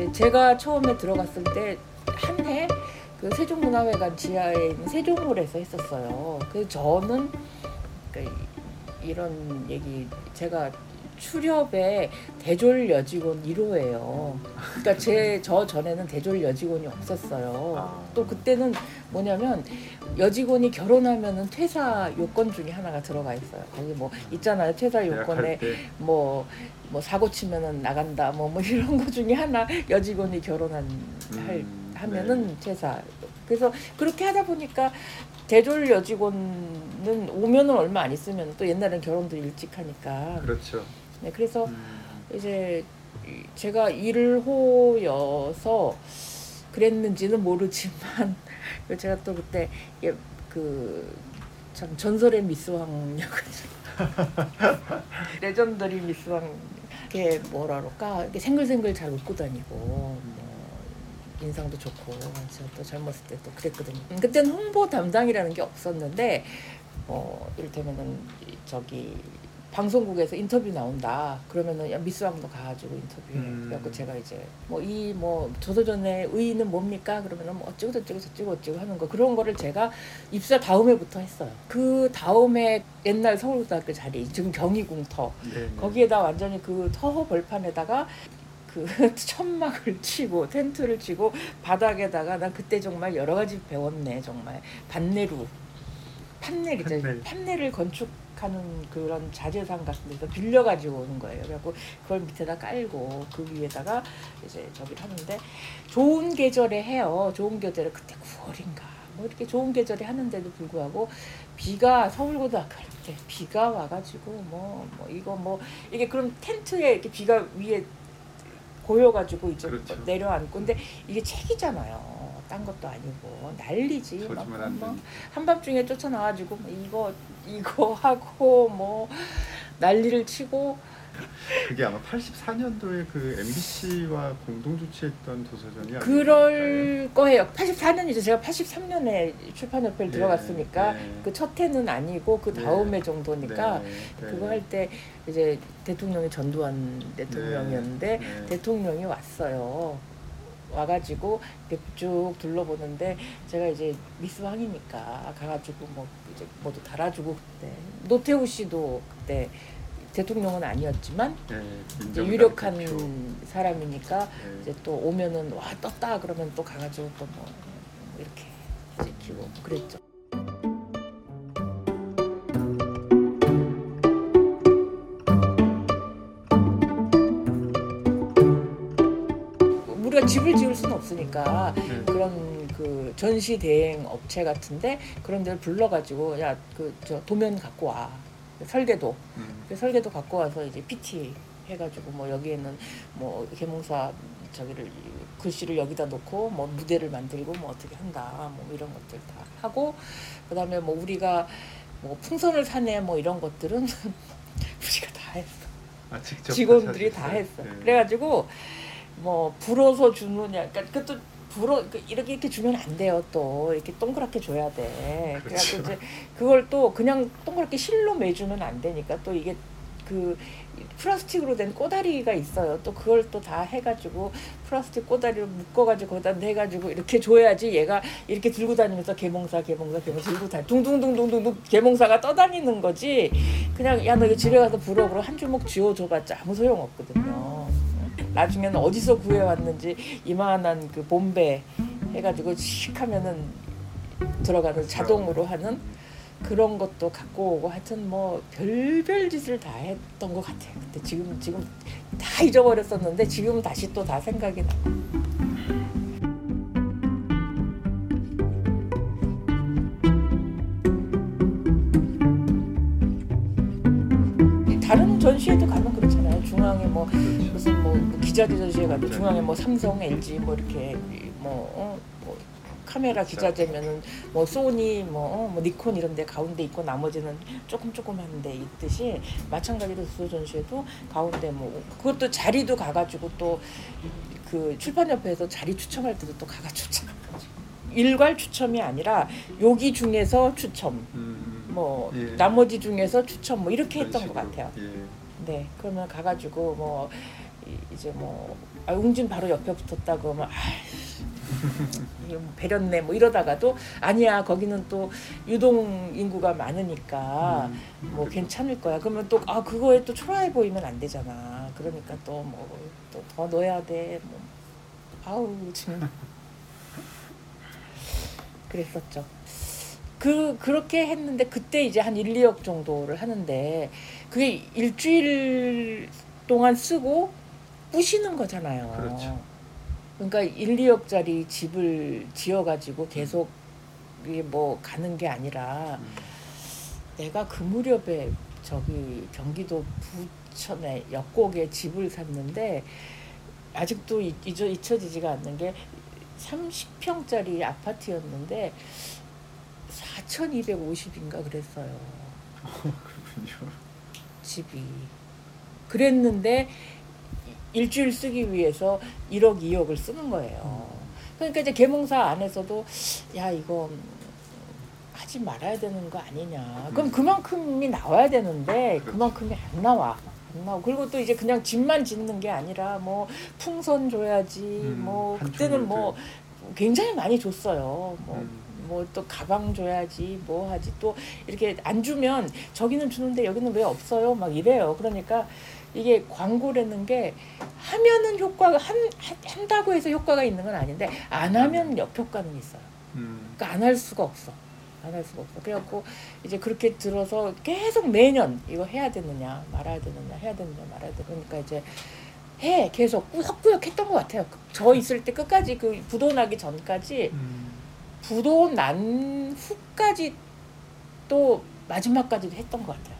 이제 제가 처음에 들어갔을 때 한 해 그 세종문화회관 지하에 있는 세종홀에서 했었어요. 그 저는 그 이런 얘기 제가 출협에 대졸 여직원 1호예요. 그러니까 제 저 전에는 대졸 여직원이 없었어요. 아. 또 그때는 뭐냐면 여직원이 결혼하면은 퇴사 요건 중에 하나가 들어가 있어요. 거기 뭐 있잖아요. 퇴사 요건에 뭐, 뭐 사고 치면은 나간다 뭐, 뭐 이런 거 중에 하나 여직원이 결혼한 할 음, 하면은 네. 퇴사. 그래서 그렇게 하다 보니까 대졸 여직원은 오면은 얼마 안 있으면 또 옛날엔 결혼도 일찍 하니까. 그렇죠. 네, 그래서 음, 이제 이- 제가 1호여서 그랬는지는 모르지만 제가 또 그때 예, 그참 전설의 미스왕 역을 레전더리 미스 왕 이게 뭐라 그럴까 이게 생글생글 잘 웃고 다니고 뭐 인상도 좋고 제가 또 젊었을 때 또 그랬거든요. 음, 그때는 홍보 담당이라는 게 없었는데 어 이를테면은 이- 저기 방송국에서 인터뷰 나온다. 그러면은 야 미스 왕도 가가지고 인터뷰해. 음. 그래갖고 제가 이제 뭐 이뭐 조선전의 의의는 뭡니까? 그러면은 뭐 어쩌고 저쩌고 저쩌고 어쩌고 하는 거. 그런 거를 제가 입사 다음 해부터 했어요. 그 다음에 옛날 서울고등학교 자리 지금 경희궁터. 네, 네. 거기에다 완전히 그 터허 벌판에다가 그 천막을 치고 텐트를 치고 바닥에다가 난 그때 정말 여러 가지 배웠네 정말. 반내루. 판넬이죠 판넬. 판넬을 건축 하는 그런 자재상 같은 데서 빌려 가지고 오는 거예요 그래갖고 그걸 밑에다 깔고 그 위에다가 이제 저기를 하는데 좋은 계절에 해요 좋은 계절에 그때 9월인가 뭐 이렇게 좋은 계절에 하는데도 불구하고 비가 서울고등학교 할때 비가 와가지고 뭐, 뭐 이거 뭐 이게 그럼 텐트에 이렇게 비가 위에 고여가지고 이제 그렇죠. 뭐 내려앉고 근데 이게 책이잖아요. 딴 것도 아니고 난리지. 막. 한밤중에 쫓아나가지고 뭐 이거 이거 하고 뭐 난리를 치고 그게 아마 84년도에 그 MBC와 공동 주최했던 도서전이 아닐까요? 그럴 거예요. 84년이죠. 제가 83년에 출판협회를 네, 들어갔으니까 네. 그첫 해는 아니고 그 네. 다음에 정도니까 네, 네. 그거 할 때 이제 대통령이 전두환 대통령이었는데 네. 대통령이 왔어요. 와가지고 이렇게 쭉 둘러보는데 제가 이제 미스 황이니까 가가지고 뭐 이제 뭐도 달아주고 그때 노태우 씨도 그때 대통령은 아니었지만 네, 이제 유력한 대표. 사람이니까 네. 이제 또 오면은 와 떴다 그러면 또 가가지고 또 뭐 이렇게 지키고 그랬죠. 우리가 집을 지을 수는 없으니까 네. 그런 그 전시 대행 업체 같은데 그런 데를 불러가지고 야 그 저 도면 갖고 와 설계도 음, 그 설계도 갖고 와서 이제 PT 해가지고 뭐 여기에는 뭐 계몽사 저기를 글씨를 여기다 놓고 뭐 무대를 만들고 뭐 어떻게 한다 뭐 이런 것들 다 하고 그다음에 뭐 우리가 뭐 풍선을 사네 뭐 이런 것들은 우리가 다 했어 아, 직접 직원들이 다? 했어 네. 그래가지고 뭐 불어서 주느냐 그러니까 그것도 불어 그 이렇게 이렇게 주면 안 돼요 또 이렇게 동그랗게 줘야 돼 그렇죠. 그래갖고 이제 그걸 또 그냥 동그랗게 실로 매주면 안 되니까 또 이게 그 플라스틱으로 된 꼬다리가 있어요. 또 그걸 또 다 해가지고 플라스틱 꼬다리로 묶어가지고 거기다 내가지고 이렇게 줘야지 얘가 이렇게 들고 다니면서 개몽사 개몽사 개몽사 들고 다 둥둥둥둥둥둥 개몽사가 떠다니는 거지. 그냥 야 너 이거 집에 가서 불어 그럼 한 주먹 쥐어줘봤자 아무 소용 없거든요. 나중에는 어디서 구해왔는지 이만한 그 bombe 해가지고 씩 하면은 들어가는 자동으로 하는 그런 것도 갖고 오고 하여튼 뭐 별별 짓을 다 했던 것 같아요. 근데 지금 지금 다 잊어버렸었는데 지금 다시 또 다 생각이 나. 다른 전시회도 가면 그렇잖아요. 중앙에 뭐 무슨 뭐 기자재 전시회 가도 중앙에 뭐 삼성, LG 뭐 이렇게 뭐, 어, 뭐 카메라 기자재면은 뭐 소니 뭐, 어, 뭐 니콘 이런 데 가운데 있고 나머지는 조금 조금 한데 있듯이 마찬가지로 수소 전시회도 가운데 뭐 그것도 자리도 가가지고 또 그 출판협회에서 자리 추첨할 때도 또 가가지고 참 일괄 추첨이 아니라 여기 중에서 추첨 음, 뭐 예. 나머지 중에서 추첨 뭐 이렇게 했던 것 식으로. 같아요. 예. 네, 그러면 가가지고 뭐 이제 뭐 아, 웅진 바로 옆에 붙었다 그러면 아 이게 뭐 배렸네 뭐 이러다가도 아니야 거기는 또 유동 인구가 많으니까 음. 뭐 괜찮을 거야. 그러면 또 아 그거에 또 초라해 보이면 안 되잖아. 그러니까 또 뭐 또 더 넣어야 돼 뭐. 아우 지금. 그랬었죠 그 그렇게 했는데 그때 이제 한 1, 2억 정도를 하는데 그게 일주일 동안 쓰고 부시는 거잖아요. 그렇죠. 그러니까 1, 2억짜리 집을 지어 가지고 계속 이게 뭐 가는 게 아니라 음. 내가 그 무렵에 저기 경기도 부천에 역곡에 집을 샀는데 아직도 잊- 잊어 잊혀지지가 않는 게 30평짜리 아파트였는데 4,250인가 그랬어요. 그렇군요. 집이. 그랬는데 일주일 쓰기 위해서 1억, 2억을 쓰는 거예요. 그러니까 이제 계몽사 안에서도 야 이거 음, 하지 말아야 되는 거 아니냐. 그럼 음. 그만큼이 나와야 되는데 그렇죠. 그만큼이 안 나와. 안 나와. 그리고 또 이제 그냥 집만 짓는 게 아니라 뭐 풍선 줘야지. 음, 뭐한 그때는 뭐 굉장히 많이 줬어요. 뭐 음. 뭐 또 가방 줘야지 뭐 하지. 또 이렇게 안 주면 저기는 주는데 여기는 왜 없어요? 막 이래요. 그러니까 이게 광고라는 게 하면은 효과가 한, 한- 한다고 해서 효과가 있는 건 아닌데 안 하면 역효과는 있어요. 음. 그러니까 안 할 수가 없어. 안 할 수가 없어. 그래갖고 이제 그렇게 들어서 계속 매년 이거 해야 되느냐 말아야 되느냐 해야 되느냐 말아야 되느냐. 그러니까 이제 해. 계속 꾸역꾸역 했던 것 같아요. 저 있을 때 끝까지 그 부도 나기 전까지 음. 부도 난 후까지 또 마지막까지도 했던 것 같아요.